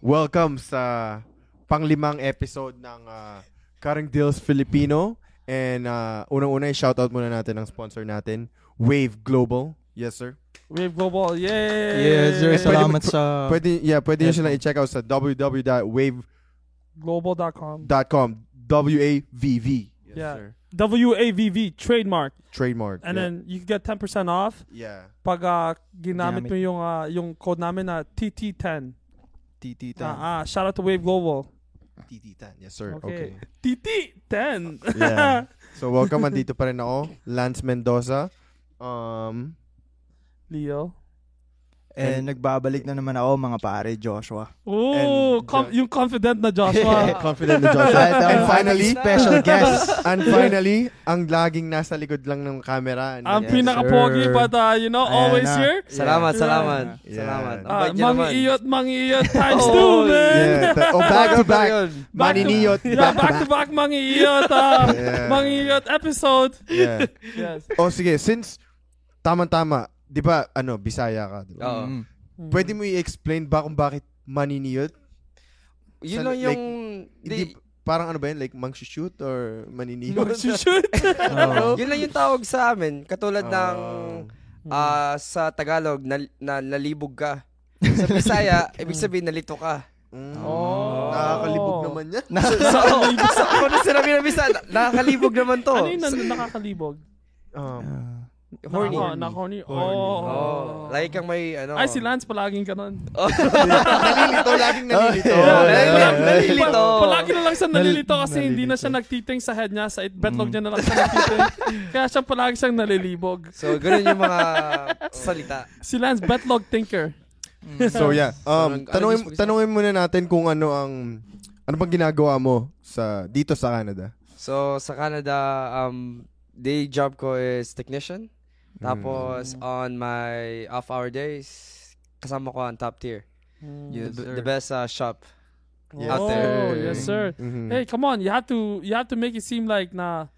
welcome sa panglimang episode ng uh, Current Deals Filipino. And uh, unang-una, shoutout muna natin ang sponsor natin, Wave Global. Yes, sir. Wave Global, yay! Yes, sir. Pwede- Salamat sa... Pwede, yeah, pwede nyo Yes, silang i-check out sa www.wave.com. Global.com. W-A-V-V. Yes, Yeah. sir. W-A-V-V, trademark. Trademark. And yeah. then you get 10% off Yeah. pag uh, ginamit Ginamit. mo yung, uh, yung code namin na TT10. TT Ah, ah, shout out to Wave Global. TT10. Yes, sir. Okay. Okay. TT10! Yeah. So, welcome. Andito pa rin ako. Lance Mendoza. Um, Leo. And nagbabalik na naman ako mga pare, Joshua. Ooh, And com- Jo- yung confident na Joshua. confident na Joshua. Ang And finally, special guest. and finally, ang laging nasa likod lang ng camera. Ang Yes, pinaka-pogi sir. but uh, you know, Ayan always na. here. Salamat, Yeah. salamat. Yeah. Salamat. Ah, naman. mangiiyot, mangiiyot times Oh, two, man. Yeah. Oh, back to back. Yun. Back to- Maniniyot. Yeah, back to back mangiiyot. ah. Yeah. Mangiiyot episode. Yeah. Yes. Oh, sige. Since, tama-tama, di ba, ano, Bisaya ka, di ba? Oo. Mm. Pwede mo i-explain ba kung bakit maniniyot? Yun Sa- lang like, yung... Hindi, di- parang ano ba yun? Like, shoot or maniniyot? Shoot. Oo. yun lang yung tawag sa amin. Katulad ng... Ah. ah, sa Tagalog, na, na, nalibog ka. Sa Bisaya, ibig sabihin nalito ka. Mm. Oh. Nakakalibog naman yan. So, so kung ano sinabi ng Bisaya, nakakalibog naman to. Ano yung nan- nakakalibog? Um, Horny. Naka- naka-horny. Horny. Oh. Oh, lagi kang may ano. Ay, si Lance palaging ganun. nalilito, laging nalilito. Oh, Yeah, yeah, nalilito. nalilito. Palagi na lang siya nalilito Nal- kasi hindi na siya nalilito. nagtiting sa head niya. Sa it betlog Mm. niya na lang siya nagtiting. Kaya siya palagi siyang nalilibog. So, ganun yung mga salita. Si Lance, betlog thinker. So yeah, um, ano tanungin, tanungin muna natin kung ano ang ano bang ginagawa mo sa dito sa Canada. So, sa Canada, um, day job ko is technician. Tapos, on my off-hour days, kasama ko ang top tier. Yes, the, sir. the best uh, shop. Yes, oh, sir. yes, sir. Mhm. Hey, come on! You have to you have to make it seem like nah,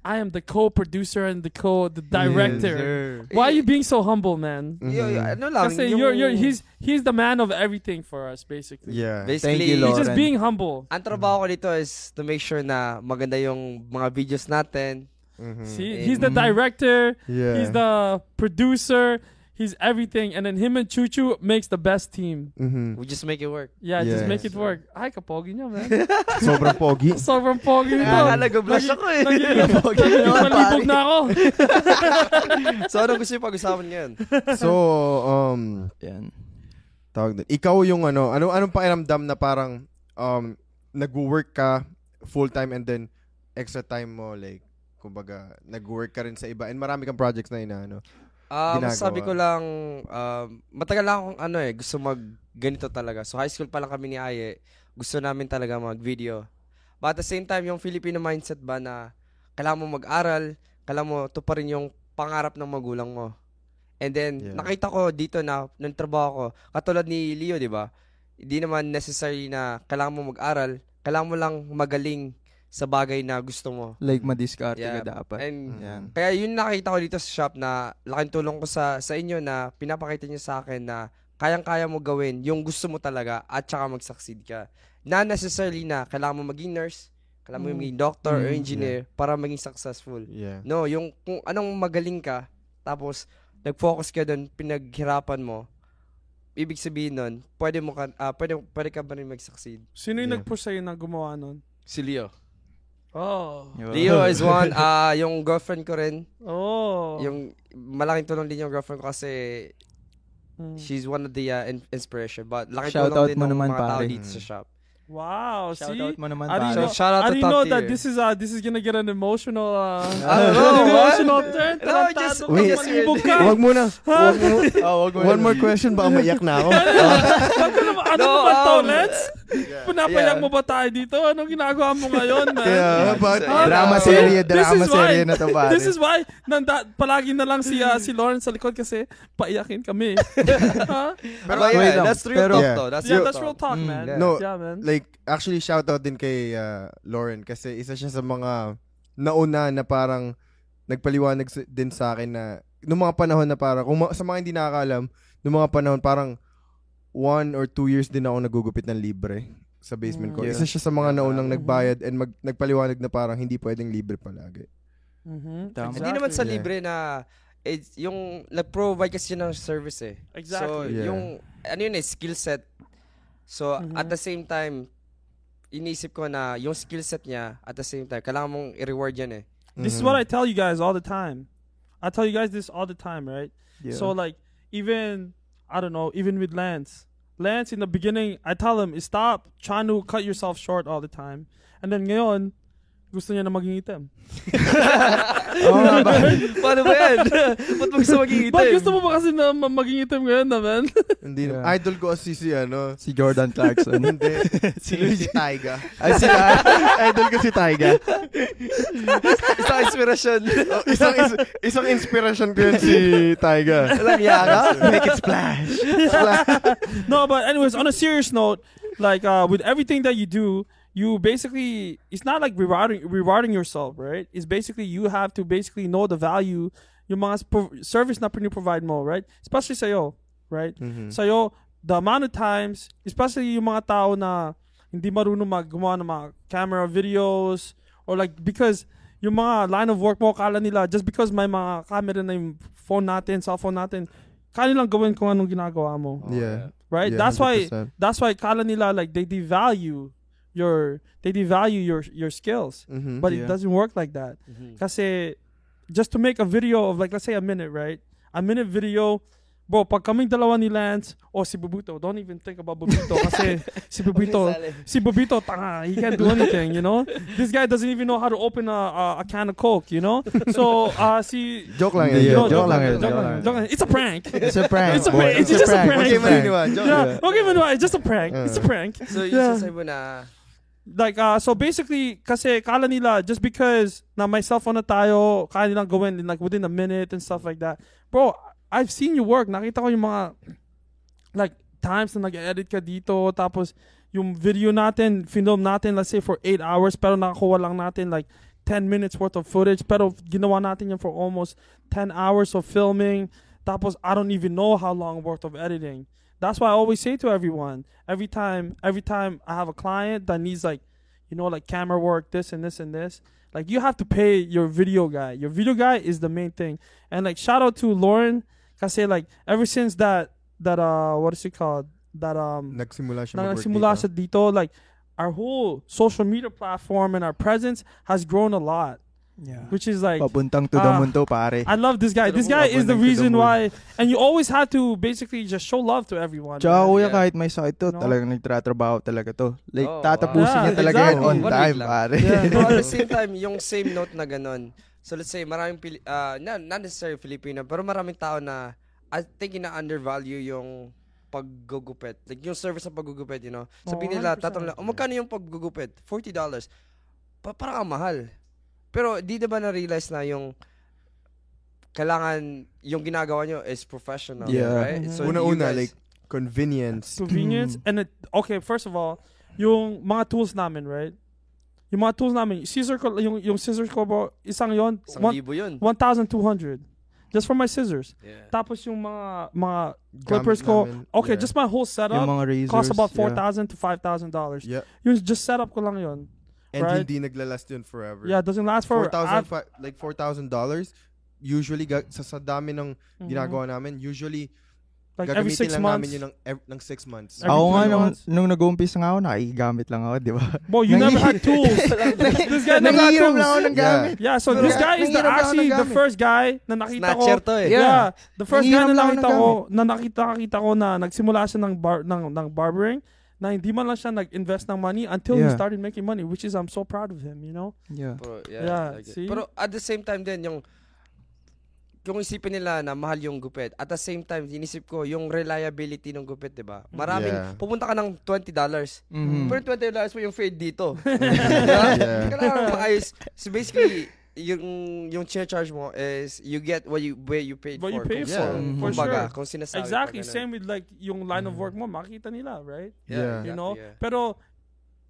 I am the co-producer and the co the director. Why are you being so humble, man? Mhm. Yo, yo, ano lang, Kasi yung- you're you're he's he's the man of everything for us, basically. Yeah. Basically, Thank you, He's Lord. just Lauren. being humble. ang trabaho ko dito is to make sure na maganda yung mga videos natin. Mhm. See, he's the director. Yeah. He's the producer. He's everything, and then him and Chuchu makes the best team. Mhm. We just make it work. Yeah, just Yes. make it work. Ay, kapogi niya, man. Sobrang pogi. Sobrang pogi nito. Nakakala, blush ako eh. Palibog na ako. so, ano gusto yung pag-usapan ngayon? So, um, Yan. tawag doon. Ikaw yung ano, ano anong pakiramdam na parang um nagwo-work ka full time and then extra time mo like kumbaga nagwo-work ka rin sa iba and marami kang projects na inaano. Ah, Ginagawa. masasabi ko lang, um, matagal lang akong ano eh, gusto mag ganito talaga. So, high school pa lang kami ni Aye, gusto namin talaga mag-video. But at the same time, yung Filipino mindset ba na kailangan mo mag-aral, kailangan mo to pa rin yung pangarap ng magulang mo. And then, Yeah. nakita ko dito na, ng trabaho ko, katulad ni Leo, di ba? Hindi naman necessary na kailangan mo mag-aral, kailangan mo lang magaling sa bagay na gusto mo. Like, madiskarte Yeah. ka dapat. And Yan. kaya yun nakita ko dito sa shop na laking tulong ko sa sa inyo na pinapakita niyo sa akin na kayang-kaya mo gawin yung gusto mo talaga at saka mag-succeed ka. Na necessarily na kailangan mo maging nurse, kailangan mo Mm. maging doctor or Mm, engineer para maging successful. Yeah. No, yung kung anong magaling ka, tapos nag-focus ka doon, pinaghirapan mo, ibig sabihin nun, pwede mo ka, ah, pwede, pwede ka ba rin mag-succeed? Sino yung Yeah. nag-push sa'yo na gumawa nun? Si Leo. Oh. Leo is one, ah yung girlfriend ko rin, Oh. yung malaking tulong din yung girlfriend ko kasi Mm. She's one of the uh, in- inspiration. But laki Shout tulong out din mo ng naman, mga tao pare. dito sa shop. Wow, see? Shoutout mo naman, I didn't pare. know, So, shout out I to didn't top know that tier. this is uh this is gonna get an emotional uh I don't know, an what? emotional turn. No, Tarantado just- ka, wait. malibog ka. Wag muna. Wag mo. Oh, wag mo One more question baka maiyak na ako. Ano naman, ano No, naman to, um, Lance? Pinapayak yeah. mo ba tayo dito? Anong ginagawa mo ngayon, man? Yeah, but Ah, Drama no. serye, This drama is why- serye na to, pare. This is why nanda, palagi na lang si uh, si Lauren sa likod kasi paiyakin kami. ha? Pero yeah, lang, that's real pero- talk Yeah. though. That's Yeah, real that's real talk, Mm, man. yeah. No, Yeah, man. like actually shoutout din kay uh, Lauren kasi isa siya sa mga nauna na parang nagpaliwanag din sa akin na nung mga panahon na parang kung ma- sa mga hindi nakakaalam nung mga panahon parang one or two years din ako nagugupit ng libre sa basement ko. Mm. Isa siya sa mga naunang nagbayad and mag, nagpaliwanag na parang hindi pwedeng libre palagi. Mhm. Tama. Hindi naman sa Yeah. libre na eh, yung nag-provide kasi siya ng service eh. So, Exactly. Yeah. yung ano yun eh, skill set. So, Mhm. at the same time, inisip ko na yung skill set niya, at the same time, kailangan mong i-reward yan eh. This is what I tell you guys all the time. I tell you guys this all the time, right? Yeah. So like even I don't know, even with Lance. Lance in the beginning, I tell him, stop trying to cut yourself short all the time. And then ngayon, gusto niya na maging itim. Oo nga ba? Paano ba yan? Ba't mo gusto maging Ba't itim? gusto mo ba kasi na ma- maging itim ngayon naman? Hindi na- Yeah. Idol ko kasi si ano. Si Jordan Clarkson. Hindi. si, si Taiga. Ay, sila. Idol ko si Taiga. Isang inspirasyon. Oh, isang is- isang inspiration ko yun si Taiga. Walang yaka. Make it splash. no, but anyways, on a serious note, like uh, with everything that you do, you basically it's not like rewarding rewarding yourself, right? It's basically you have to basically know the value yung mga pro- service na provide mo, right? Especially sa'yo, right? Mhm. Sa'yo, the amount of times, especially yung mga tao na hindi marunong maggumawa ng mga camera videos or like because yung mga line of work mo, kala nila just because may mga camera na yung phone natin, cellphone natin, kaya nilang gawin kung anong ginagawa mo. Yeah. Right? Yeah, that's why 100%. that's why kala nila like they devalue your they devalue your your skills. Mhm. But it doesn't work like that. Kasi just to make a video of like let's say a minute, right? A minute video, bro, pag kaming dalawa ni Lance o si Bubito, don't even think about Bubito kasi si Bubito, si Bubito tanga, he can't do anything, you know? This guy doesn't even know how to open a a, a can of Coke, you know? So, uh si Joke lang yun. yun. No, joke lang yun, joke joke lang, lang. joke lang. It's a prank. It's a prank. It's a boy. prank. It's just a prank. Huwag kayo maniniwala. Joke yeah, okay, man, it's just a prank. It's a Uh. prank. So, yung Yeah. sasabi mo na, Like, uh, so basically, kasi kala nila, just because na may cellphone na tayo, kaya nilang gawin in like within a minute and stuff like that. Bro, I've seen you work. Nakita ko yung mga, like, times na nag-edit ka dito, tapos yung video natin, film natin, let's say for 8 hours, pero nakakuha lang natin like 10 minutes worth of footage, pero ginawa natin yan for almost 10 hours of filming, tapos I don't even know how long worth of editing. That's why I always say to everyone, every time, every time I have a client that needs like, you know, like camera work, this and this and this, like you have to pay your video guy. Your video guy is the main thing. And like shout out to Lauren, kasi like ever since that that uh what is it called? That um Nagsimula siya na mag-work dito. dito, like our whole social media platform and our presence has grown a lot, Yeah. which is like Papuntang to the Ah. mundo, pare. I love this guy. This guy is the reason why, and you always had to basically just show love to everyone. Tsaka kuya, Yeah. kahit may sakit to, No? talagang nagtratrabaho talaga to. Like, Oh, tatapusin wow. niya Yeah, talaga yan exactly. on One time, lang. pare. Yeah. Pero at the same time, yung same note na ganun. So let's say, maraming, Pili- uh, not, not necessarily Filipino, pero maraming tao na, I think na undervalue yung paggugupit. Like yung service sa paggugupit, you know. Sabihin Oh, nila, 100%. tatanong nila, oh, magkano yung paggugupit? $40. Pa parang ang mahal. Pero di na ba na-realize na yung kailangan yung ginagawa nyo is professional, Yeah. right? Mhm. So Una-una, guys- like, convenience. convenience Mm. and it, okay first of all yung mga tools namin right yung mga tools namin scissor ko yung yung scissors ko bro isang yon isang one- libo yun. 1,200 just for my scissors Yeah. tapos yung mga mga clippers Gamit ko namin. okay Yeah. just my whole yung setup mga razors. costs about yeah. 4,000 to 5,000 dollars Yeah. yung just setup ko lang yon And Right. hindi naglalast yun forever. yeah it doesn't last for 4,000, I've- fi- like $4,000, usually, ga- sa, sa dami ng Mhm. ginagawa namin, usually, like every six lang months namin yun ng, ev- ng six months. Every Ako nga, nung, nung nag-uumpisa nga ako, nakikigamit lang ako, di ba? Bro, you never had tools. this guy never had Nangihiram lang ako tools. ng Yeah. gamit. Yeah, so Pero this guy is the, actually the first guy na nakita ko. Snatcher to eh. Yeah. Yeah. The first guy na nakita ko, na nakita, nakita ko na nagsimula siya ng, bar, ng, ng barbering, na hindi man lang siya nag-invest ng money until he Yeah. started making money, which is I'm so proud of him, you know? Yeah. Pero, Yeah, yeah, like see? Pero at the same time din, yung kung isipin nila na mahal yung gupit, at the same time, inisip ko, yung reliability ng gupit, di ba? Maraming, Yeah. pupunta ka ng $20. Mhm. Pero $20 mo yung fade dito. Yeah. Kailangan maayos. So basically, yung yung charge mo is you get what you where you paid What you for. pay Kung- for, Mhm. for kumbaga, sure. kung sinasabi Exactly, pa same with like yung line of work mo, makita nila, right? Yeah. You know? exactly, yeah. Pero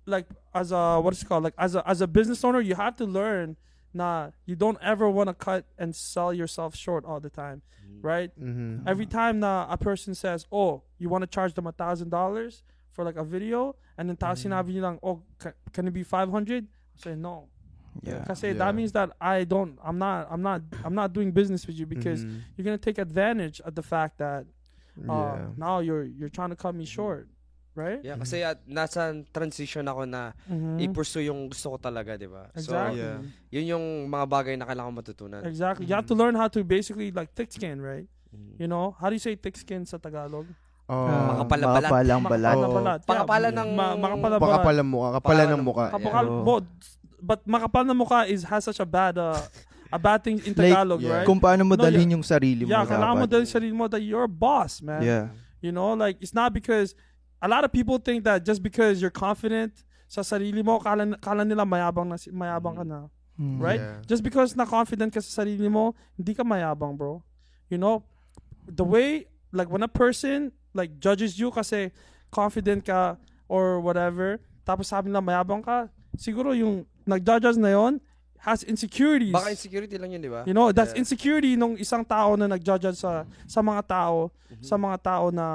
like as a what is it called? Like as a as a business owner, you have to learn nah, you don't ever want to cut and sell yourself short all the time, right? Mhm. Every time na a person says, "Oh, you want to charge them a thousand dollars for like a video," and then tapos sinabi nilang, "Oh, ca- can it be 500? I say no. Yeah. Kasi Yeah. that means that I don't, I'm not, I'm not, I'm not doing business with you because Mhm. you're gonna take advantage of the fact that uh, Yeah. now you're you're trying to cut me short, right? Yeah, kasi at nasa transition ako na Mhm. i-pursue yung gusto ko talaga, di ba? So, Exactly. Yeah. yun yung mga bagay na kailangan ko matutunan. Exactly. You have to learn how to basically like thick skin, right? Mhm. You know, how do you say thick skin sa Tagalog? Oh. Ah, Makapalabalat. Makapalang balat. Oo. Makapalat. Pakapala Yeah. ng... Ma- makapala- Pakapal ng mukha, kapala ng mukha. Kapakal, Yeah. But makapal na mukha is has such a bad uh, a bad thing in Like, Tagalog, yeah. right? Kung paano mo No, dalhin yung sarili mo. yeah, kailangan mo dalhin sarili mo that you're a boss, man. Yeah. You know, like it's not because a lot of people think that just because you're confident sa sarili mo, kala, kala nila mayabang na mayabang ka na. Mm. Right? Yeah. Just because na confident ka sa sarili mo, hindi ka mayabang, bro. You know, the way like when a person like judges you kasi confident ka or whatever, tapos sabi nila mayabang ka, siguro yung nag-judge na yon has insecurities. Baka insecurity lang yun, di ba? You know, that's Yeah. insecurity nung isang tao na nag-judge sa sa mga tao, Mm-hmm. sa mga tao na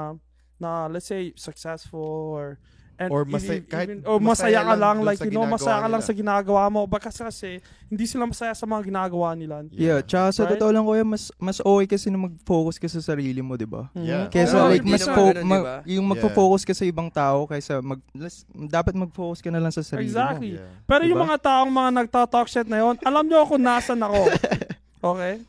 na let's say successful or and Or masay- even- kahit even- or masaya masaya, ka lang like sa you know masaya ka lang nila. sa ginagawa mo baka kasi hindi sila masaya sa mga ginagawa nila. Yeah, tsaka sa Right? totoo lang kuya, mas mas okay kasi na mag-focus ka sa sarili mo, 'di ba? Yeah. Mhm. Kesa Oo, like mas fo- ganun, ma- diba? yung Yeah. magfo-focus ka sa ibang tao kaysa mag las- dapat mag-focus ka na lang sa sarili Exactly. mo. Yeah. Pero yung Diba? mga taong mga nagta-talk shit na yon, alam nyo kung nasan ako. Okay?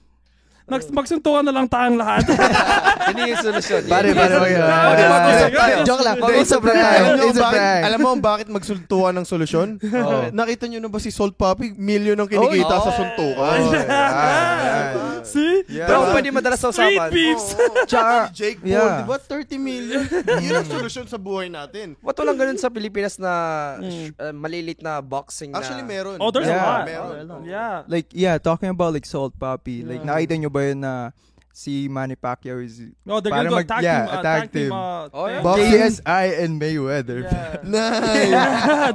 Nag magsuntukan na lang tayong lahat. Hindi yung solusyon. Pare, Yun- pare, yun- pare. yun- yun- mag-usap yun- tayo. yun- Joke lang. Mag-usap lang tayo. alam, a bakit, alam mo kung bakit magsultuan ng solusyon? Nakita nyo na ba si Salt Puppy? Million ang kinikita Oh. sa suntukan. Oh, yeah. See? Yeah. Pero pwede madala sa Street usapan. beefs. Tsaka, Si Jake Paul, Yeah. di ba? 30 million. Yun ang solusyon sa buhay natin. Ba't walang ganun sa Pilipinas na Mm. sh- uh, malilit na boxing na... Actually, meron. Oh, there's Yeah. a lot. Meron. Yeah. like, yeah, talking about like Salt Puppy, like, Yeah. nakita nyo ba yun na si Manny Pacquiao is No, they're Para gonna mag- tag yeah, team. uh, tag team. team. uh, Oh, yeah. thing. Boxing. KSI and Mayweather. Yeah. Nice.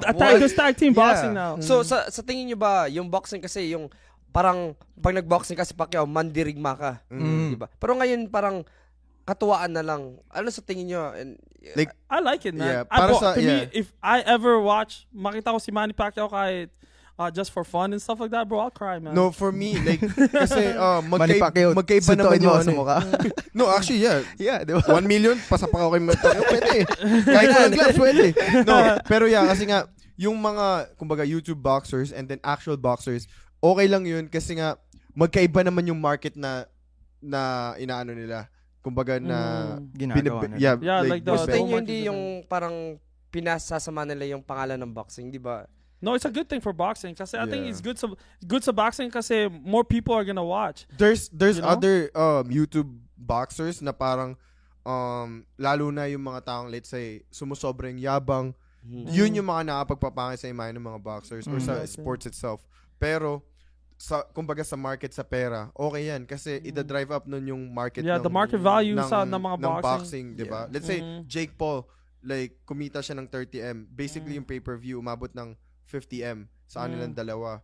a tag, there's tag team Yeah. boxing now. So, sa, sa tingin nyo ba, yung boxing kasi, yung parang, pag nag-boxing ka si Pacquiao, mandirigma ka. Mm. Diba? Pero ngayon, parang, katuwaan na lang. Ano sa tingin nyo? And, Like, I like it, man. Yeah, I, para bo- sa- to yeah. me, if I ever watch, makita ko si Manny Pacquiao kahit uh, just for fun and stuff like that, bro, I'll cry, man. no, for me, like, kasi uh, Manny magkaib- Pacquiao, magkaiba naman ako ano sa eh. mukha. No, actually, yeah. yeah, di ba? 1 million, pasapak ako kay Pacquiao, pwede eh. Kahit walang gloves, pwede. No, pero yeah, kasi nga, yung mga, kumbaga, YouTube boxers and then actual boxers, okay lang yun kasi nga, magkaiba naman yung market na, na inaano nila. Kumbaga na, Mm. Ginagawa binib- nila. yeah, Yeah, like the- Gusto the- binibenta. nyo hindi yung parang pinasasama nila yung pangalan ng boxing, di ba? No, it's a good thing for boxing kasi I think Yeah. it's good sa good sa boxing kasi more people are gonna watch. there's there's You know? other um YouTube boxers na parang um lalo na yung mga taong let's say sumusobrang yabang yun yung mga nakapagpapangit sa imahe ng mga boxers or Mm. sa Exactly. sports itself pero sa kumbaga sa market sa pera okay yan kasi ida-drive up nun yung market Yeah, ng, the market value ng, sa ng mga ng boxing. boxing, 'di ba let's say Mhm. Jake Paul like kumita siya ng 30M basically Mm. yung pay-per-view umabot ng 50M sa Mm. kanilang dalawa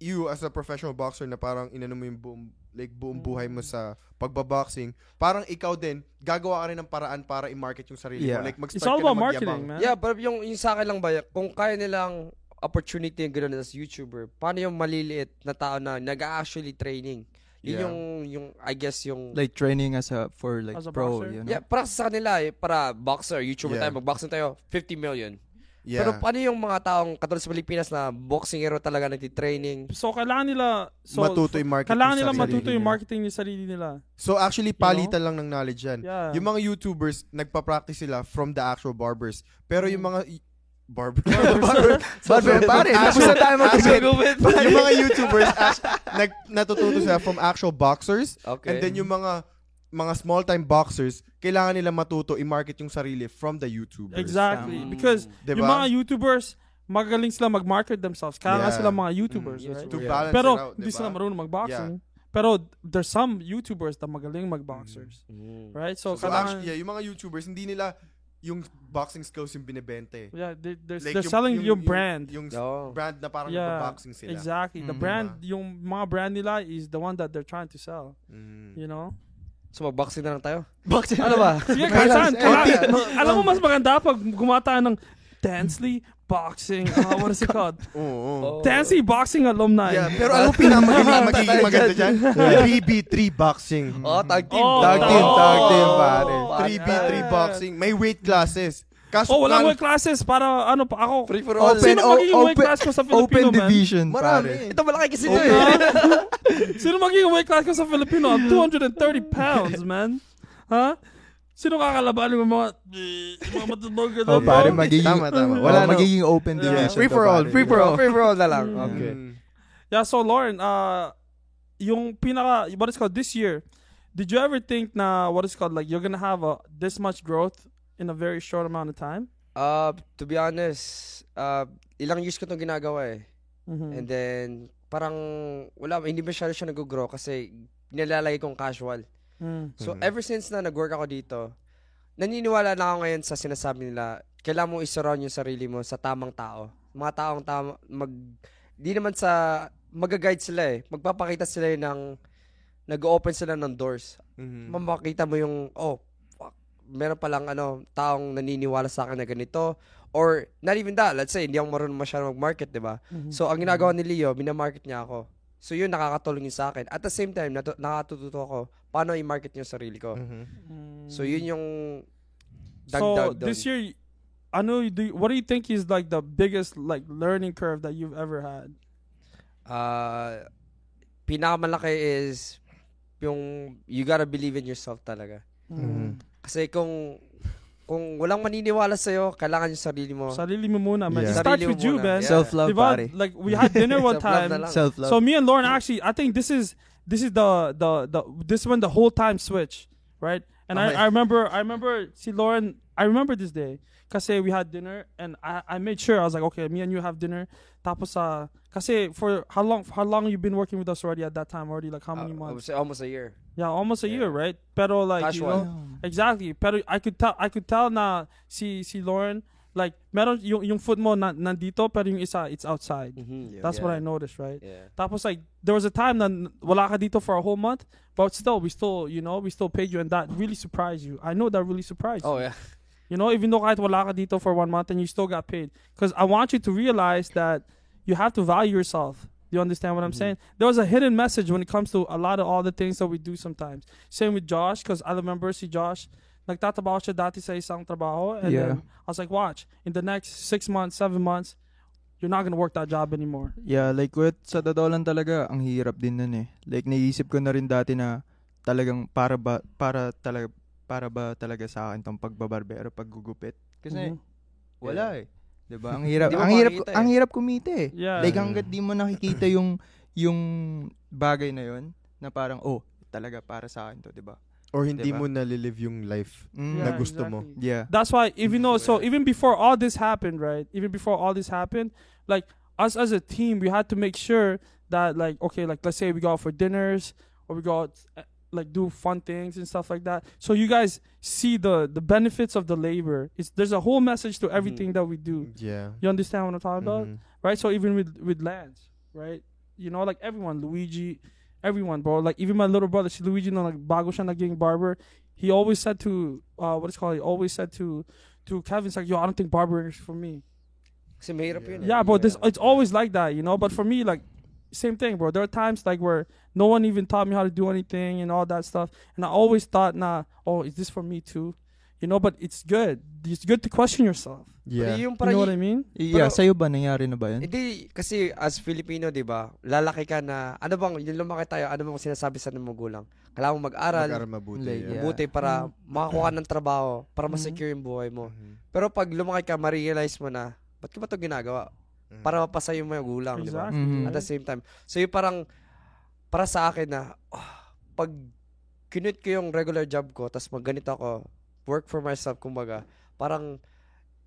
you as a professional boxer na parang inano mo yung buong like buong buhay mo Mm. sa pagbaboxing parang ikaw din gagawa ka rin ng paraan para i-market yung sarili Yeah. mo like mag-start It's all about magyabang. marketing, man. Yeah, pero yung, yung sa akin lang ba, kung kaya nilang opportunity yung gano'n as YouTuber, paano yung maliliit na tao na nag-actually training? Yun Yeah. yung, yung, I guess yung, Like training as a, for like As a pro, boxer? you know? yeah, para sa kanila, eh, para boxer, YouTuber Yeah. tayo, mag-boxing tayo, 50 million. Yeah. Pero paano yung mga taong katulad sa Pilipinas na boxing hero talaga nagtitraining? So kailangan nila so matuto yung market kailangan nila matuto yung marketing yung sarili nila. So actually know? palitan lang ng knowledge yan. Yeah. Yung mga YouTubers nagpa-practice sila from the actual barbers. Pero yung mga y- barber Barber, barber, pare, tapos na tayo mag-gumit. yung mga YouTubers nag natututo sila from actual boxers Okay. and then yung mga mga small time boxers kailangan nila matuto i-market yung sarili from the YouTubers. Exactly. Mm. Because Diba? yung mga YouTubers, magaling sila mag-market themselves. Kaya nga Yeah. sila mga YouTubers, Mm, right? To Yeah. balance Pero out, hindi diba? sila marunong mag-boxing. Pero there's some YouTubers na magaling mag-boxers. Mm. Right? So, So, kailangan... actually, yeah, yung mga YouTubers, hindi nila yung boxing skills yung binebenta eh. Yeah, they, they're, Like, they're selling your brand. Yung, Oo. brand na parang Yeah, nagbo-boxing sila. Exactly. The Mm. brand, yung mga brand nila is the one that they're trying to sell. Mm. You know? So mag-boxing na lang tayo. Boxing. Ano ba? Sige, kailan? eh? Alam mo, mas maganda pag gumata ng Dancely Boxing. Uh, what is it called? Oo. oo. Oh. Dancely Boxing Alumni. Yeah, pero ano pinakamagiging magiging maganda dyan? 3v3 boxing. Oh, tag team. Oh, Tag team, tag team, oh, pare. 3v3 boxing. May weight classes. Kaso Oh, walang weight classes para ano pa ako. Free for all. Open, Sino o- magiging weight open- class ko sa Open Filipino, man? division, Marami. pare. Ito malaki kasi nyo Okay. eh. Sino magiging weight class ko sa Filipino? I'm 230 pounds, man. Ha? Sino kakalaban ng mga yung mga matutulog na Oh, pare, magiging, Tama, tama. Wala Wala na. magiging open Yeah. division. Free to, for all. Free for all. Free for all na lang. Okay. Mm. Yeah, so Lauren, uh, yung pinaka, what is called this year, did you ever think na, what is called, like, you're gonna have a, this much growth in a very short amount of time? Uh, to be honest, uh, ilang years ko itong ginagawa eh. Mhm. And then, parang, wala, hindi masyado siya nag-grow kasi nilalagay kong casual. Mm. So, Mhm. ever since na nag-work ako dito, naniniwala na ako ngayon sa sinasabi nila, kailangan mo isurround yung sarili mo sa tamang tao. Mga taong tama, mag, di naman sa, mag-guide sila eh. Magpapakita sila eh ng, nag-open sila ng doors. Mhm. Mamakita mo yung, oh, meron palang ano, taong naniniwala sa akin na ganito. Or, not even that, let's say, hindi ako marunong masyado mag-market, di ba? Mhm. So, ang ginagawa ni Leo, minamarket niya ako. So, yun, nakakatulong yun sa akin. At the same time, natu- nakatututo ako paano i-market yung sarili ko. Mhm. Mm. So, yun yung So dagdag doon. this year, I know. you Do what do you think is like the biggest like learning curve that you've ever had? Uh, pinakamalaki is yung you gotta believe in yourself talaga. Mhm. Kasi kung kung walang maniniwala sa'yo, kailangan yung sarili mo. Sarili mo muna, man. Yeah. It starts Sarili mo with you, muna. man. Yeah. Self-love, Diba? pare. Like we had dinner one Self-love time. Self-love. So me and Lauren actually, I think this is this is the the the this when the whole time switch, right? And Okay. I, uh-huh. I remember I remember see Lauren, I remember this day kasi we had dinner and I I made sure I was like okay, me and you have dinner. Tapos uh kasi for how long how long you been working with us already at that time already like how many Uh, I would months? say almost a year. Yeah, almost a yeah. year, right? Pero like you know, Exactly. Pero I could tell I could tell na si si Lauren like meron yung yung foot mo na, nandito pero yung isa it's outside. Mhm. That's Yeah. what I noticed, right? Yeah. Tapos like there was a time na wala ka dito for a whole month, but still we still, you know, we still paid you and that really surprised you. I know that really surprised Oh, you. yeah. You know, even though kahit wala ka dito for one month and you still got paid. Because I want you to realize that you have to value yourself. Do you understand what I'm saying? There was a hidden message when it comes to a lot of all the things that we do sometimes. Same with Josh, because I remember see Josh, like nagtatrabaho siya dati sa isang trabaho. And Yeah. then I was like, watch, in the next six months, seven months, you're not gonna work that job anymore. Yeah, like what sa totoo lang talaga, ang hirap din nun eh. Like naisip ko na rin dati na talagang para ba para talaga para ba talaga sa akin tong pagbabarbero, paggugupit. Kasi Mhm. wala eh. 'Di ba? Ang hirap, mo ang hirap, eh. ang hirap kumita eh. Yeah. Like hangga't di mo nakikita yung yung bagay na yon na parang oh, talaga para sa akin to, 'di ba? Or hindi Diba? mo na-live yung life Mm. na gusto mo. exactly. Yeah. That's why even though so even before all this happened, right? Even before all this happened, like us as a team, we had to make sure that like okay, like let's say we go out for dinners or we go out like do fun things and stuff like that. So you guys see the the benefits of the labor. It's there's a whole message to everything that we do. Yeah. You understand what I'm talking about? Mhm. right? So even with with Lance, right? You know, like everyone, Luigi, everyone, bro. Like even my little brother, si Luigi, no, like bago siya getting barber. He always said to uh, what is called? He always said to to Kevin, it's like, yo, I don't think barbering is for me. Kasi mahirap yun. eh. Yeah, bro. This it's always like that, you know. But for me, like same thing, bro. There are times like where no one even taught me how to do anything and all that stuff, and I always thought, nah, oh, is this for me too? You know, but it's good. It's good to question yourself. Yeah. Yung You know what I mean? Yeah, Pero- sa'yo ba nangyari na ba yun? Hindi, kasi as Filipino, di ba, lalaki ka na, ano bang, yung lumaki tayo, ano bang sinasabi sa ng magulang? Kailangan mo mag-aral, Mag-aral mabuti. Like, yeah. yeah. mabuti para makakuha ng trabaho, para Mhm. ma-secure yung buhay mo. Mhm. Pero pag lumaki ka, ma-realize mo na, ba't ko ba ito ginagawa? Mhm. Para mapasayo mo yung gulang, di ba? Exactly. Mhm. At the same time. So yung parang, para sa akin na, ah, pag kinute ko yung regular job ko, tapos magganito ako, work for myself, kumbaga, parang,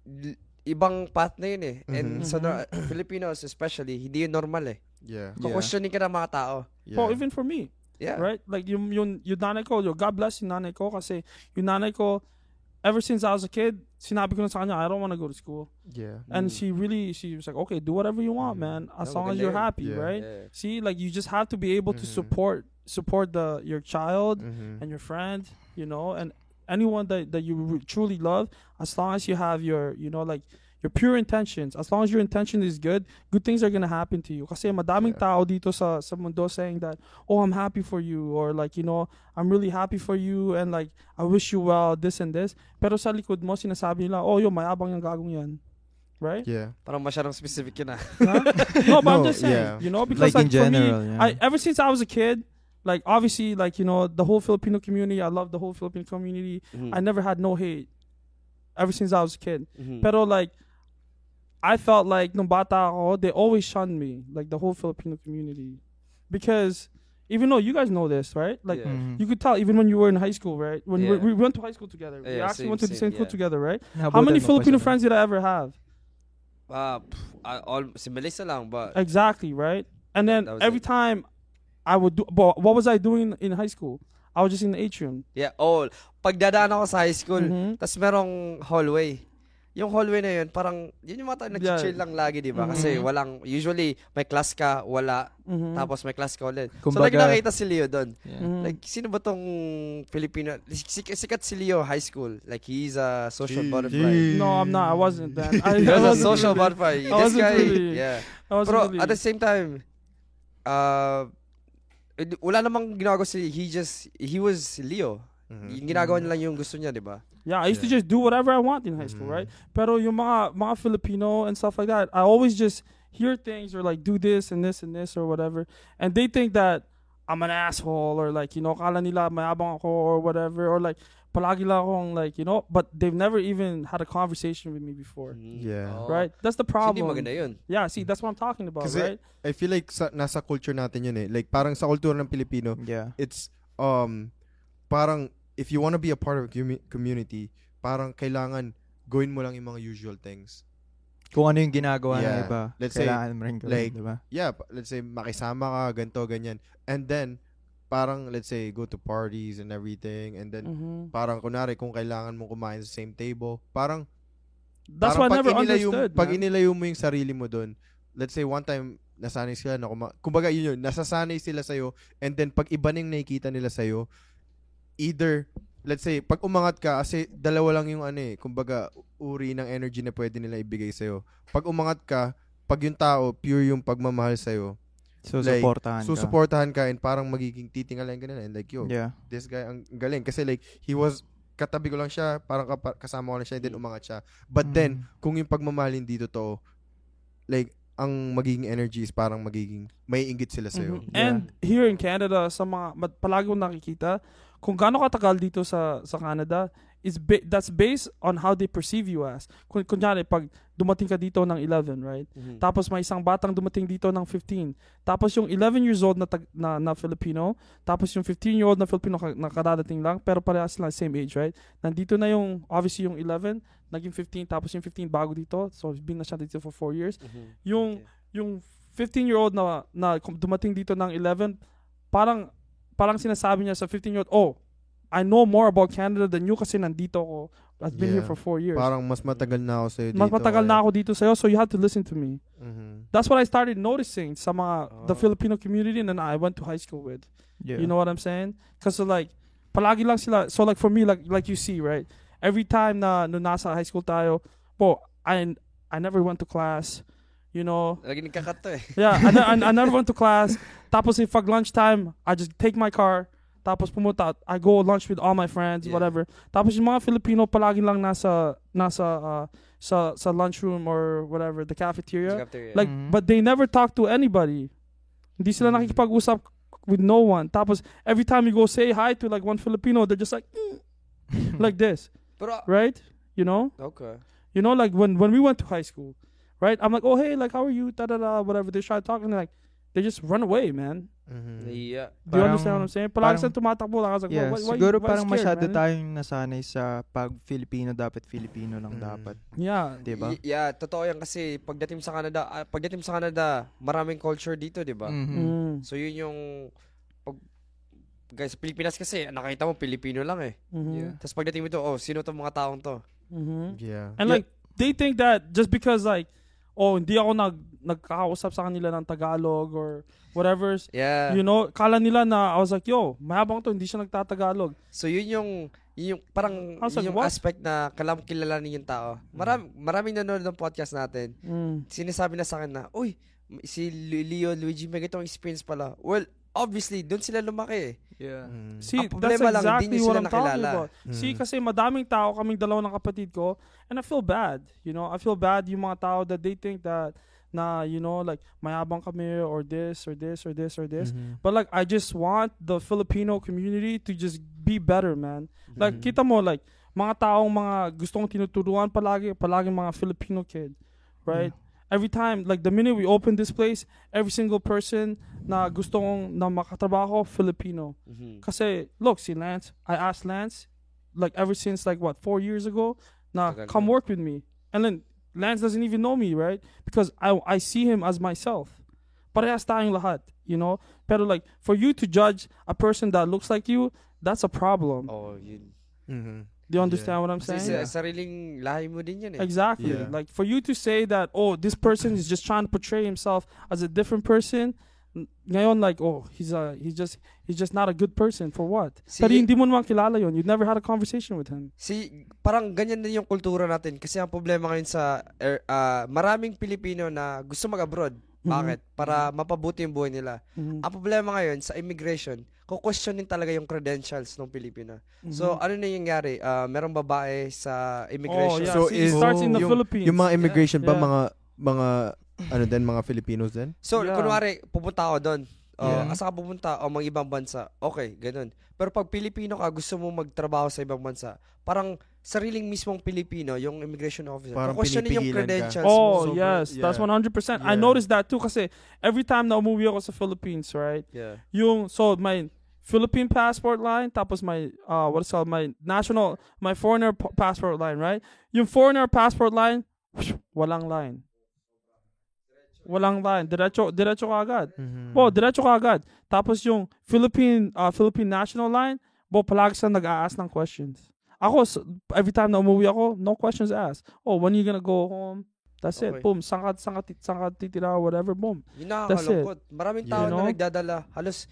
l- ibang path na yun eh. And Mhm. sa no- Filipinos especially, hindi yun normal eh. Yeah. Yeah. Questioning ka ng mga tao. Yeah. Well, even for me, Yeah. right? Like yung yung yung nanay ko, yo, God bless yung nanay ko kasi yung nanay ko ever since I was a kid, sinabi ko na sa kanya, I don't want to go to school. Yeah. And Mm. she really, she was like, okay, do whatever you want, Mhm. man, as No, long as you're yun. happy, Yeah. right? Yeah. See, like you just have to be able to Mhm. support support the your child Mhm. and your friend, you know, and anyone that that you re- truly love. As long as you have your, you know, like your pure intentions. As long as your intention is good, good things are gonna happen to you. Kasi madaming Yeah. tao dito sa sa mundo saying that, oh, I'm happy for you, or like, you know, I'm really happy for you, and like, I wish you well, this and this. Pero sa likod mo, sinasabi nila, oh, yo, mayabang yung gagong yan. Right? Yeah. Parang masyadong specific yun ah. Huh? no, but I'm just saying, yeah. you know, because Like like, in for me, yeah. I ever since I was a kid, like obviously, like you know, the whole Filipino community. I love the whole Filipino community. Mhm. I never had no hate. Ever since I was a kid, Mhm. pero like, I felt like nung bata they always shunned me, like the whole Filipino community, because even though you guys know this, right? Like. Yeah. Mhm. You could tell even when you were in high school, right? When we, Yeah. we went to high school together, we actually same, went to the same same, school yeah. together, right? How Nahabutan many Filipino friends did I ever have? Ah, pff, ah, all, si Melissa lang, but Exactly, right? And then every it. time I would do, but what was I doing in high school? I was just in the atrium. yeah, all. Pagdadaan ako sa high school, Mhm. tas merong hallway. Yung hallway na yun, parang, yun yung mga tayo nag-chill Yeah. lang lagi, di ba? Kasi Mhm. walang, usually, may class ka, wala, Mhm. tapos may class ka ulit. so, Kumbaga- lagi nakita si Leo doon. Yeah. Mhm. Like, sino ba tong Filipino? Sik- sikat si Leo, high school. Like, he's a social Gee, butterfly. gee. no, I'm not. I wasn't then. I, He I was a wasn't social really- butterfly. I This wasn't guy, really- yeah. I wasn't Pero really- at the same time, uh, wala namang ginagawa si, he just, he was Leo. Mhm. Yung ginagawa niya lang yung gusto niya, di ba? yeah, I used to Yeah. just do whatever I want in high school, Mhm. right? Pero yung mga mga Filipino and stuff like that, I always just hear things or like do this and this and this or whatever, and they think that I'm an asshole or like you know, kala nila mayabang ako or whatever or like palagi lang akong like you know, but they've never even had a conversation with me before, Mm. Yeah. Oo. right? That's the So, hindi problem. maganda yun. Yeah, see, that's what I'm talking about, Kasi- right? I feel like sa, nasa culture natin yun eh. Like parang sa kultura ng Pilipino, Yeah. it's um parang if you want to be a part of a commu- community, parang kailangan gawin mo lang yung mga usual things. Kung ano yung ginagawa ng Yeah. iba, Let's say, kailangan mo rin gawin, like, di ba? Yeah, let's say makisama ka, ganto, ganyan. And then parang let's say go to parties and everything and then Mhm. parang kunari kung kailangan mong kumain sa same table, parang That's parang what I never inilayo, understood. Pag man. inilayo mo yung sarili mo doon, let's say one time nasanay sila na kuma- kumbaga yun yun, nasasanay sila sa'yo and then pag iba na yung nakikita nila sa'yo, either let's say pag umangat ka kasi dalawa lang yung ano eh, kumbaga uri ng energy na pwede nila ibigay sa'yo. Pag umangat ka, pag yung tao pure yung pagmamahal sa'yo, So, like, supportahan ka. susuportahan ka and parang magiging titingalain ka na and like yo, Yeah. this guy ang galing kasi like he was katabi ko lang siya, parang kasama ko na siya and then Mm. umangat siya. But then Mm. kung yung pagmamahal hindi totoo, like, ang magiging energy is parang magiging, may inggit sila sa'yo. Mhm. Yeah. And here in Canada, sa mga palagi kong nakikita, kung gaano katagal dito sa sa Canada, is ba- that's based on how they perceive you as. Kun kunyari, pag dumating ka dito ng 11, right? Mhm. Tapos may isang batang dumating dito ng 15. Tapos yung 11 years old na, tag- na, na Filipino, tapos yung 15 year old na Filipino ka- na kadadating lang, pero parehas sila same age, right? Nandito na yung, obviously yung 11, naging 15, tapos yung 15 bago dito, so been na siya dito for 4 years Mhm. yung Okay. yung 15 year old na na dumating dito ng 11 parang parang sinasabi niya sa 15 year old oh I know more about Canada than you kasi nandito ako I've been here for 4 years Parang mas matagal na ako sa'yo dito. mas matagal na ako dito sa'yo so you have to listen to me Mhm. that's what I started noticing sa mga the Oh. Filipino community and then I went to high school with Yeah. you know what I'm saying? Because like, palagi lang sila. So like for me, like like you see, right? Every time na no nasa high school tayo, po, I I never went to class. You know, Lagi nagkakat to eh. yeah, I, I, I never went to class. Tapos if pag lunchtime, I just take my car. Tapos pumunta, I go lunch with all my friends, Yeah. whatever. Tapos yung mga Filipino palagi lang nasa nasa uh, sa sa lunchroom or whatever, the cafeteria. Cafeteria. Like, Mhm. but they never talk to anybody. Hindi sila Mm. nakikipag-usap with no one. Tapos, every time you go say hi to like one Filipino, they're just like, "Mm," like this, Pero, right? You know? okay. You know, like when, when we went to high school, right? I'm like, oh, hey, like, how are you? Da da da, whatever. They try talking, like, they just run away, man. Mhm. Nahiya. Do you Parang- understand what I'm saying? Palagi silang tumatakbo lang. Like, Yeah, why, why, siguro why parang scared, masyado man? tayong nasanay sa pag Filipino dapat Filipino lang Mm. dapat. Yeah. Diba? Y- Yeah, totoo yan kasi pagdating sa Canada, ah, pagdating sa Canada, maraming culture dito, 'di ba? Mhm. Mm. So yun yung pag guys, sa Pilipinas kasi, nakita mo, Pilipino lang eh. Mhm. Yeah. Tapos pagdating mo to, oh, sino tong mga taong to? Mhm. Yeah. And like they think that just because like oh hindi ako nag nagkakausap sa kanila ng Tagalog or whatever, Yeah. you know, kala nila na I was like, yo, mayabang to, hindi siya nagtatagalog. So yun yung yun yung parang like, yun yung what? aspect na kalam kilalanin yung tao. Maram, maraming nanonood ng podcast natin. Mm. Sinasabi na sa akin na, uy, si Leo Luigi may ganitong experience pala. Well, obviously, doon sila lumaki eh. Yeah. Mm. See, Ang that's lang, exactly what I'm talking nakilala. about. Mm. See, kasi madaming tao kaming dalawa ng kapatid ko and I feel bad. You know, I feel bad yung mga tao that they think that na, you know, like, mayabang kami or this or this or this or this. Mhm. But like I just want the Filipino community to just be better, man. Like Mhm. kita mo like mga taong mga gustong tinuturuan palagi palagi mga Filipino kid, right? Every time like the minute we open this place, every single person na gustong na makatrabaho Filipino. Mhm. Kasi look, si Lance, I asked Lance like ever since like what, 4 years ago, na come work with me. And then Lance doesn't even know me, right? Because I I see him as myself. Parehas tayong lahat, you know? Pero like, for you to judge a person that looks like you, that's a problem. Oh, yun. Mhm. Do you understand what I'm Kasi saying? sa sariling lahi mo din yan eh. Exactly. Yeah. Like, for you to say that, oh, this person is just trying to portray himself as a different person, n- ngayon like, oh, he's a, he's just, he's just not a good person. For what? Si- Pero hindi mo naman kilala yun. You've never had a conversation with him. Si parang ganyan din yung kultura natin kasi ang problema ngayon sa er, ah, maraming Pilipino na gusto mag-abroad. Mhm. Bakit? Para mapabuti yung buhay nila. Mhm. Ang problema ngayon sa immigration, kukwestiyonin talaga yung credentials ng Pilipino. So, Mhm. ano na yung nangyari? Ah, merong babae sa oh, immigration. yeah. So, See, it starts in the yung- Philippines. Yung mga immigration ba Yeah. mga mga ano din mga Filipinos din? So, Yeah. kunwari, pupunta ako doon. Oh, Yeah. Asa ka pupunta? O, mga ibang bansa. Okay, ganun. Pero pag Pilipino ka, gusto mo magtrabaho sa ibang bansa, parang sariling mismong Pilipino, yung immigration officer. Parang Kukwestiyonin yung pinipigilan ka. credentials Oh, mo. Sobra- yes. That's yeah. 100%. I Yeah. noticed that too kasi every time na umuwi ako sa Philippines, right? Yeah. Yung, so my Philippine passport line, tapos my, uh, what is called, my national, my foreigner p- passport line, right? Yung foreigner passport line, walang line. Walang line. Diretso, diretso ka agad. Mhm. Bo, diretso ka agad. Tapos yung Philippine, uh, Philippine national line, bo, palagi sa nag-a-ask ng questions. Ako, every time na umuwi ako, no questions asked. Oh, when are you gonna go home? That's Okay. it. Boom. Saan ka, saan ka, tit- saan ka titira, whatever. Boom. Yun That's nakakalungkot. Maraming tao You know? na nagdadala. Halos,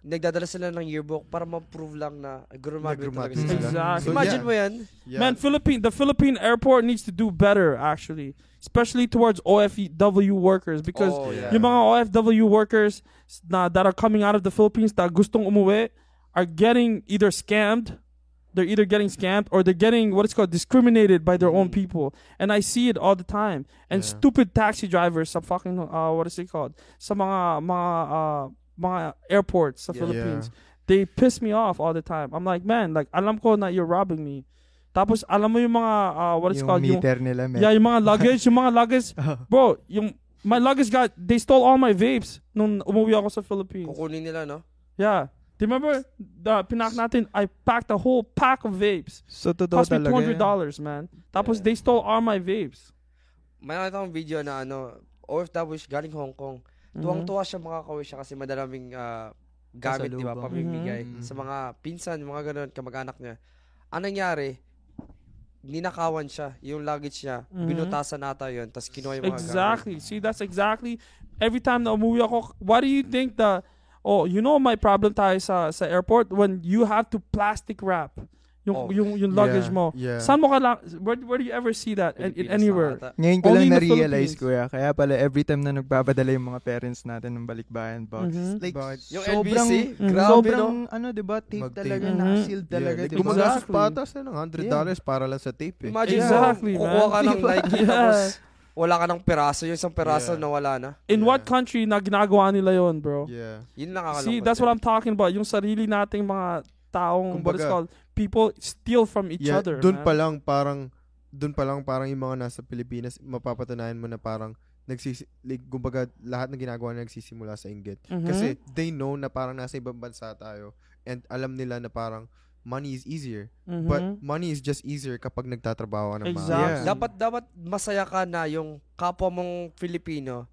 nagdadala sila ng yearbook para ma-prove lang na graduate talaga sila. sila. Exactly. So, Imagine yeah. mo yan. Yeah. Man, Philippine, the Philippine airport needs to do better, actually. Especially towards OFW workers. Because oh, yeah. yung mga OFW workers na, that are coming out of the Philippines that gustong umuwi are getting either scammed, they're either getting scammed or they're getting what is called discriminated by their own Mhm. people. And I see it all the time. And Yeah. stupid taxi drivers some fucking uh, what is it called? Some mga mga uh, mga airports the Yeah. Philippines. They piss me off all the time. I'm like, man, like alam ko na you're robbing me. Tapos alam mo yung mga uh, what is it yung called? Yung, nila, man. yeah, yung mga luggage, yung mga luggage Oh. Bro, yung my luggage got they stole all my vapes nung umuwi ako sa Philippines. Kukunin nila, no? Yeah. Do you remember the pinak natin? I packed a whole pack of vapes. So, totoo Cost me two hundred yan. dollars, man. Tapos Yeah. they stole all my vapes. May nakita akong video na ano, OFW galing Hong Kong. Tuwang-tuwa siya makakauwi siya kasi madalaming ah, gamit, di ba, Pasalubong. pamimigay Mhm. sa mga pinsan, mga ganun, kamag-anak niya. Ang nangyari, ninakawan siya, yung luggage niya, Mhm. binutasan nata yun, tapos kinuha yung mga gamit. Exactly. See, that's exactly every time na umuwi ako. Why do you think the Oh, you know my problem tayo sa sa airport when you have to plastic wrap yung Oh. yung yung luggage Yeah, mo. Yeah. Saan mo kailang where, where do you ever see that in, in anywhere? na. Ngayon ko Only lang na-realize, kuya. Kaya pala, every time na nagpapadala yung mga parents natin ng balikbayan box. Mhm. Like, Bakit? Yung sobrang, Mhm. grabe, sobrang, no? ano, diba, tape Mag-tape. talaga, Mhm. naka-sealed talaga, yeah, like, diba? gumagastos Exactly. pa ata sila ng $100 para lang sa tape eh. Imagine Exactly, mo, kukuha ka ng Diba? Nike, Yeah. tapos wala ka ng peraso, yung isang peraso Yeah. na wala na. In Yeah. what country na ginagawa nila yon, bro? Yeah. Yun nakakalungkot. See, that's what I'm talking about. Yung sarili nating mga taong, what is Kumbaga, called, people steal from each yeah, other. Doon pa lang parang doon pa lang parang yung mga nasa Pilipinas mapapatunayan mo na parang nagsisi like, kumbaga lahat ng ginagawa nila nagsisimula sa inggit. Mhm. Kasi they know na parang nasa ibang bansa tayo and alam nila na parang money is easier. Mhm. But money is just easier kapag nagtatrabaho ka ng Exactly. maayos. Yeah. Dapat dapat masaya ka na yung kapwa mong Filipino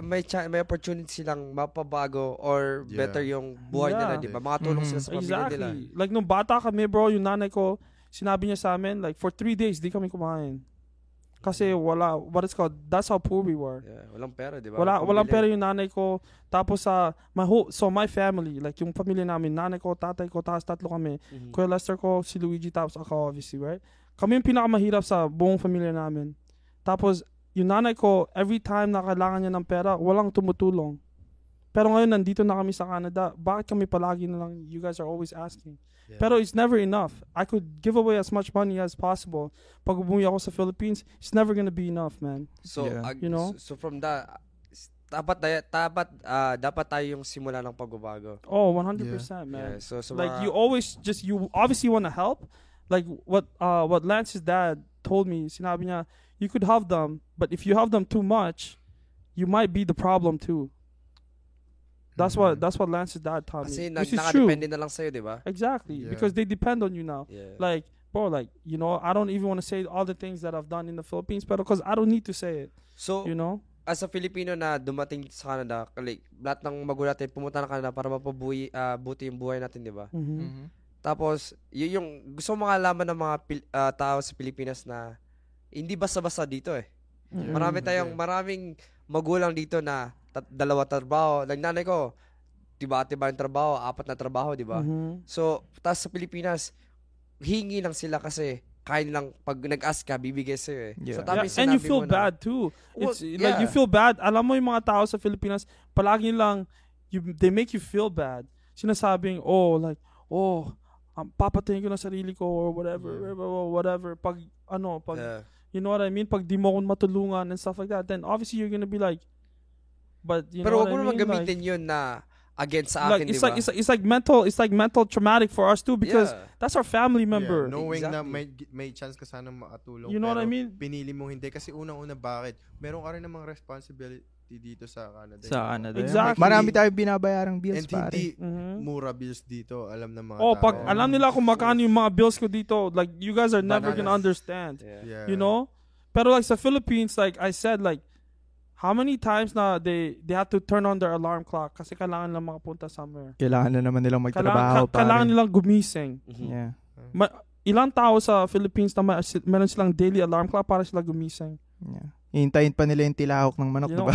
may, cha- may opportunity silang mapabago or Yeah. better yung buhay Yeah. nila, di ba? Makatulong Mhm. sila sa pamilya nila. Exactly. Like, nung bata kami, bro, yung nanay ko, sinabi niya sa amin, like, for three days, di kami kumain. Kasi wala, what is called, that's how poor we were. Yeah, walang pera, di ba? Wala, walang pera yung nanay ko. Tapos sa, my whole, so my family, like, yung pamilya namin, nanay ko, tatay ko, tapos tatlo kami. Mhm. Kuya Lester ko, si Luigi, tapos ako, obviously, right? Kami yung pinakamahirap sa buong pamilya namin. Tapos, yung nanay ko, every time na kailangan niya ng pera, walang tumutulong. Pero ngayon, nandito na kami sa Canada. Bakit kami palagi na lang, you guys are always asking? Yeah. Pero it's never enough. I could give away as much money as possible. Pag umuwi ako sa Philippines, it's never gonna be enough, man. So, Yeah. ag- You know? so, so from that, dapat dapat ah, dapat tayo yung simula ng pagbabago. Oh, 100%, man. Yeah, so, so like mga- you always just you obviously want to help like what uh what Lance's dad told me sinabi niya you could help them but if you help them too much you might be the problem too that's what Mhm. that's what Lance's dad taught kasi me nag, which is true na lang sa'yo, di ba? exactly Yeah. because they depend on you now Yeah. like bro like you know I don't even want to say all the things that I've done in the Philippines but because I don't need to say it so, you know as a Filipino na dumating sa Canada, like, lahat ng magulang natin pumunta ng Canada para mapabuhi, ah, buti yung buhay natin, di ba? Mhm. Mhm. Tapos, y- yung gusto mo malaman ng mga Pil- ah, tao sa Pilipinas na hindi basta-basta dito eh. Mhm. Marami tayong, Yeah. maraming magulang dito na tat- dalawa trabaho. Like nanay ko, tiba-tiba yung trabaho, apat na trabaho, di ba? Mhm. So, tapos sa Pilipinas, hingi lang sila kasi kaya nilang pag nag-ask ka, bibigay sa'yo eh. Yeah. So, tama Yeah, and you feel mo na- bad too. Well, It's like you yeah. feel bad. Alam mo yung mga tao sa Pilipinas, palagi lang you they make you feel bad. Sinasabing, "Oh, like, oh, um, papatayin ko na sarili ko or whatever, Yeah. whatever, whatever." Pag ano, pag Yeah. You know what I mean, pag di mo matulungan and stuff like that, then obviously you're gonna be like but you Pero know mo what I mean? Like, gamitin yun na against sa like, akin, it's di ba? like it's like it's like mental it's like mental traumatic for us too because Yeah. that's our family member. Yeah, knowing na Exactly. may, may chance ka sana makatulong. You know what I pero mean? Pinili mo hindi. Kasi unang-una, bakit? Meron ka rin namang responsibility dito sa Canada. Sa Canada. yeah. Exactly. Marami tayong binabayarang bills, And pare. hindi Mhm. mura bills dito. Alam ng mga Oh, tao. pag alam nila kung magkano yung mga bills ko dito, like you guys are never gonna Bananas. understand. Yeah. Yeah. You know? Pero like sa Philippines, like I said, like how many times na they they have to turn on their alarm clock kasi kailangan lang makapunta somewhere. Kailangan na naman nilang Kailangan, magtrabaho, ka- kailangan pare. nilang gumising. Mhm. Yeah. Ma- ilang tao sa Philippines na may, meron silang daily alarm clock para sila gumising. yeah. Hintayin pa nila yung tilahok ng manok, You di know? ba?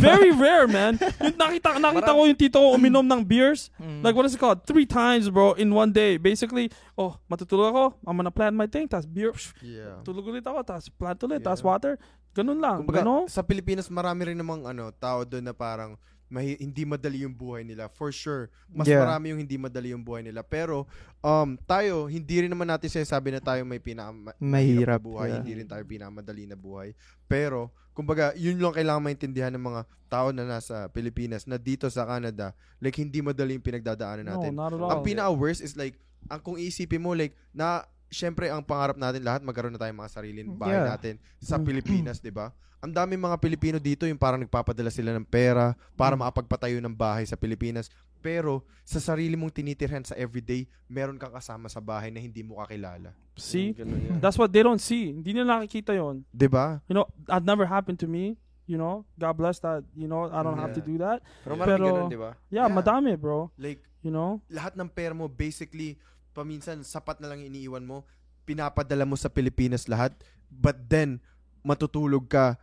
Very rare, man. Yung nakita nakita ko yung tito ko uminom ng beers. Mm. Like what is it called? Three times, bro, in one day. Basically, oh, matutulog ako, I'm gonna plan my thing, tas beer, Yeah. tulog ulit ako, tas plant ulit, Yeah. tas water. Ganun lang. Kumbaga, Ganun. sa Pilipinas, marami rin namang ano, tao doon na parang mahi- hindi madali yung buhay nila. For sure. Mas Yeah. marami yung hindi madali yung buhay nila. Pero, um, tayo, hindi rin naman natin sinasabi na tayo may pinaka Mahirap, na buhay. yeah. Hindi rin tayo pinakamadali na buhay. Pero, kumbaga, yun lang kailangan maintindihan ng mga tao na nasa Pilipinas na dito sa Canada, like, hindi madali yung pinagdadaanan No, natin. not at ang pinaka-worst is like, ang kung isipin mo, like, na, syempre, ang pangarap natin lahat, magkaroon na tayong mga sariling bahay Yeah. natin sa Mm. Pilipinas, di ba? Ang daming mga Pilipino dito, yung parang nagpapadala sila ng pera para Mm. makapagpatayo ng bahay sa Pilipinas. Pero, sa sarili mong tinitirhan sa everyday, meron kang kasama sa bahay na hindi mo kakilala. See? That's what they don't see. Hindi nila nakikita yon. Di ba? You know, that never happened to me. You know, God bless that. You know, I don't have to Yeah. do that. Pero Pero- ganun, di ba? Yeah, Yeah. madami, bro. Like, You know? lahat ng pera mo, basically, paminsan, sapat na lang iniiwan mo, pinapadala mo sa Pilipinas lahat, but then, matutulog ka,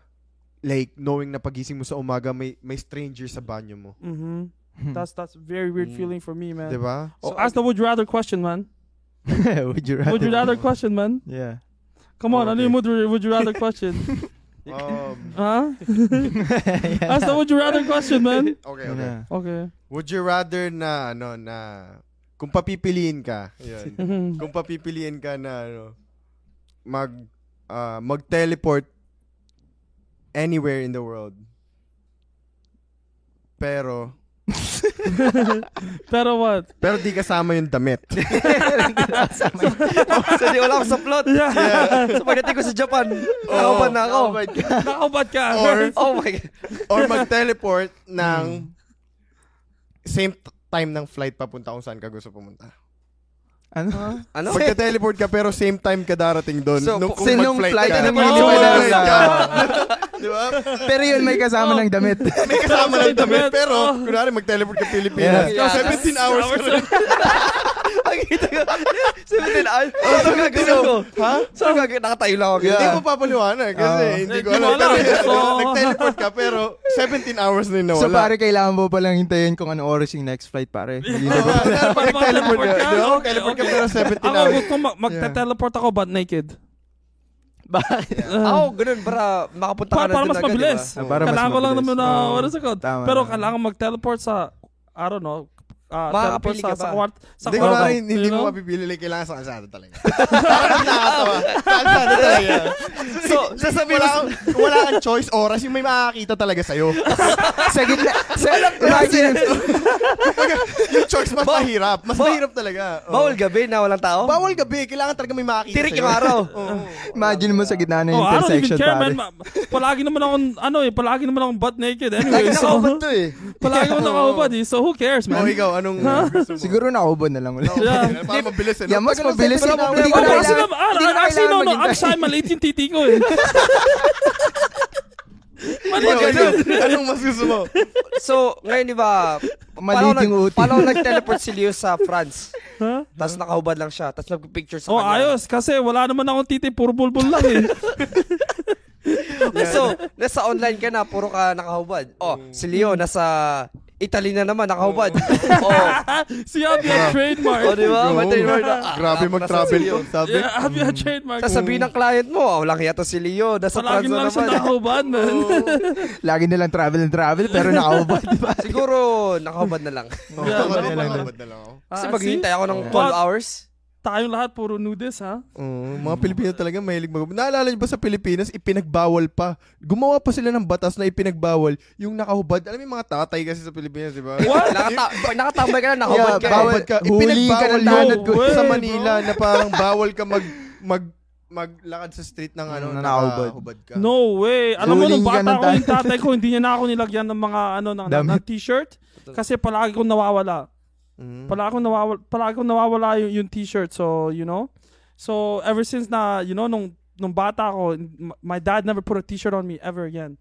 like, knowing na pagising mo sa umaga, may, may stranger sa banyo mo. Mhm. That's that's a very weird Mm. feeling for me, man. Di ba? Oh, So, ask the would you rather question, man. would you rather? Would you rather question, man? Yeah. Come on, ano Okay. yung would, would you rather question? Um, huh? Ask the would you rather question, man. okay, okay. Yeah. Okay. Would you rather na, ano, na, kung papipiliin ka, yun, kung papipiliin ka na, ano, mag, ah, mag-teleport anywhere in the world, pero, Pero what? pero di kasama yung damit. so, di wala akong sa plot. Yeah. so, pagdating ko sa Japan, nakaupan na ako. nakahubad ka. Nakaubad ka. Or- Oh my God. Or mag-teleport ng same t- time ng flight papunta kung saan ka gusto pumunta. Ano? Ano? Magte-teleport ka pero same time ka darating doon. So, Nung- kung sinong flight ka. mag-flight na ka. Di ba? Pero yun, may kasama ng damit. May kasama ng damit, damit. pero Oh. kunwari mag-teleport ka Pilipinas. Yeah. So, 17 hours ka rin. Ang kita ko. 17 hours. Saan gagawin ko? Ha? Saan gagawin? Nakatayo lang ako. Hindi ko papaliwanag kasi Ah. hindi ko alam. Pero, So- nag-teleport ka pero 17 hours na yun so nawala. pare, kailangan mo palang hintayin kung ano oras yung next flight, pare. Nag-teleport ka, Teleport ka, pero 17 Ako hours. gusto mag- magte-teleport ako but naked. Bakit? Ako, ganun. Para makapunta ka na para mas agad, mabilis. diba? Ah, para mas kailangan ko lang naman na Oo. oras ako. Tama, Pero tama. kailangan mag-teleport sa, I don't know, uh, Makakapili sa, ka sa ba? kwart, sa Hindi ko na rin, hindi mo mapipili lang kailangan sa kalsada talaga. Parang nakakatawa. Kalsada talaga. So, sasabihin wala, mo, kang, wala kang choice oras yung may makakita talaga sa'yo. sa gitna. Sa, imagine, yung choice mas mahirap. Mas Ba- mahirap talaga. Oo. bawal gabi na walang tao? Bawal gabi. Kailangan talaga may makakita Tirik sa'yo. yung araw. Oo. imagine mo sa gitna ng Oh, I don't even intersection, care, pare. man. Ma- Palagi naman akong, ano eh, palagi naman akong butt naked. Anyway, so, nakahubad to eh. palagi akong nakahubad eh. So, who cares, man? ikaw, anong gusto mo? Siguro nakubod na lang ulit. Yeah. Para mabilis eh. Yeah, mas Tagal mabilis 17 yun. Hindi ko Oh, na kasi kailangan- naman, ah, hindi ko na actually, no, kailangan no, I'm maghintay. shy, maliit yung titi ko eh. Maliit Ikaw, yun. ikaw, Anong mas gusto mo? So, ngayon di ba, Maliit paano yung uti. Paano nag-teleport si Leo sa France? Ha? Tapos nakahubad lang siya. Tapos nagpipicture sa Oh, kanya. ayos. Kasi wala naman akong titi, puro bulbul lang eh. So, nasa online ka na, puro ka nakahubad. Oh, si Leo nasa Italy na naman, nakahubad. oh, See, I'll be a trademark. oh, di ba? May Oo. trademark na. Ah, Grabe nasa mag-travel Leo. ko, sabi. Yeah, I'll be a trademark. Sasabihin ng client mo, oh, walang hiya to si Leo. Nasa Palagi France na lang siya naman. nakahubad, man. Lagi nilang travel and travel, pero nakahubad, di ba? Siguro, nakahubad na lang. Yeah, lang. makakabad na lang ako. Kasi Ah, maghihintay ako ng Yeah. 12 hours. Tayong lahat, puro nudist, ha? Oo, mga Pilipino talaga mahilig mag Naalala niyo ba sa Pilipinas, ipinagbawal pa. Gumawa pa sila ng batas na ipinagbawal yung nakahubad. Alam mo yung mga tatay kasi sa Pilipinas, di ba? What? Nakata- pag nakatambay ka na, nakahubad Yeah, ka. bawal. Ka. Huli ka Ipinagbawal ng yun tanod ko. sa Manila na parang bawal ka mag mag maglakad sa street ng ano, Mm, nakahubad. ka. No way. Alam mo, nung bata ko, yung tatay ko, hindi niya na ako nilagyan ng mga, ano, ng, ng, ng t-shirt. Kasi palagi kong nawawala. Mm. Palagi kong nawawala, palagi kong nawawala yung, yung t-shirt. So, you know? So, ever since na, you know, nung, nung bata ko, m- my dad never put a t-shirt on me ever again.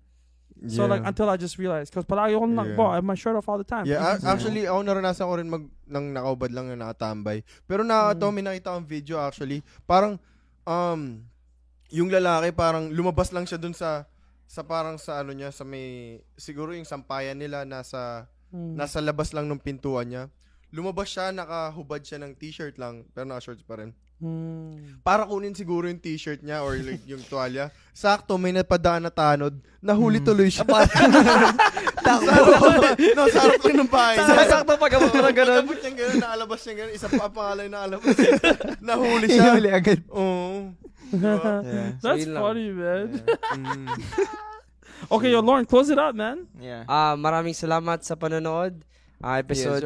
So, Yeah. like, until I just realized. Because palagi akong, Yeah. yeah. I have my shirt off all the time. Yeah, a- actually, ako naranasan ko rin mag, nang nakaubad lang na nakatambay. Pero nakakatawa, may nakita akong video actually. Parang, um, yung lalaki parang lumabas lang siya dun sa, sa parang sa ano niya, sa may, siguro yung sampayan nila nasa, Mm. nasa labas lang ng pintuan niya. Lumabas siya, nakahubad siya ng t-shirt lang, pero naka-shorts pa rin. Mm. Para kunin siguro yung t-shirt niya or like yung tuwalya. Sakto, may napadaan na tanod. Nahuli tuloy siya. Takbo. no, sa harap lang ng bahay. Sakto pag mo na ganun. Pagkabot niya ganun, nakalabas niya ganun. Isa pa pangalan na nakalabas. Nahuli siya. Hinuli agad. Oo. Yeah. That's lang. funny, man. Mm. Okay, yo, Lauren, close it up, man. Yeah. Ah, maraming salamat sa panonood. Ah, episode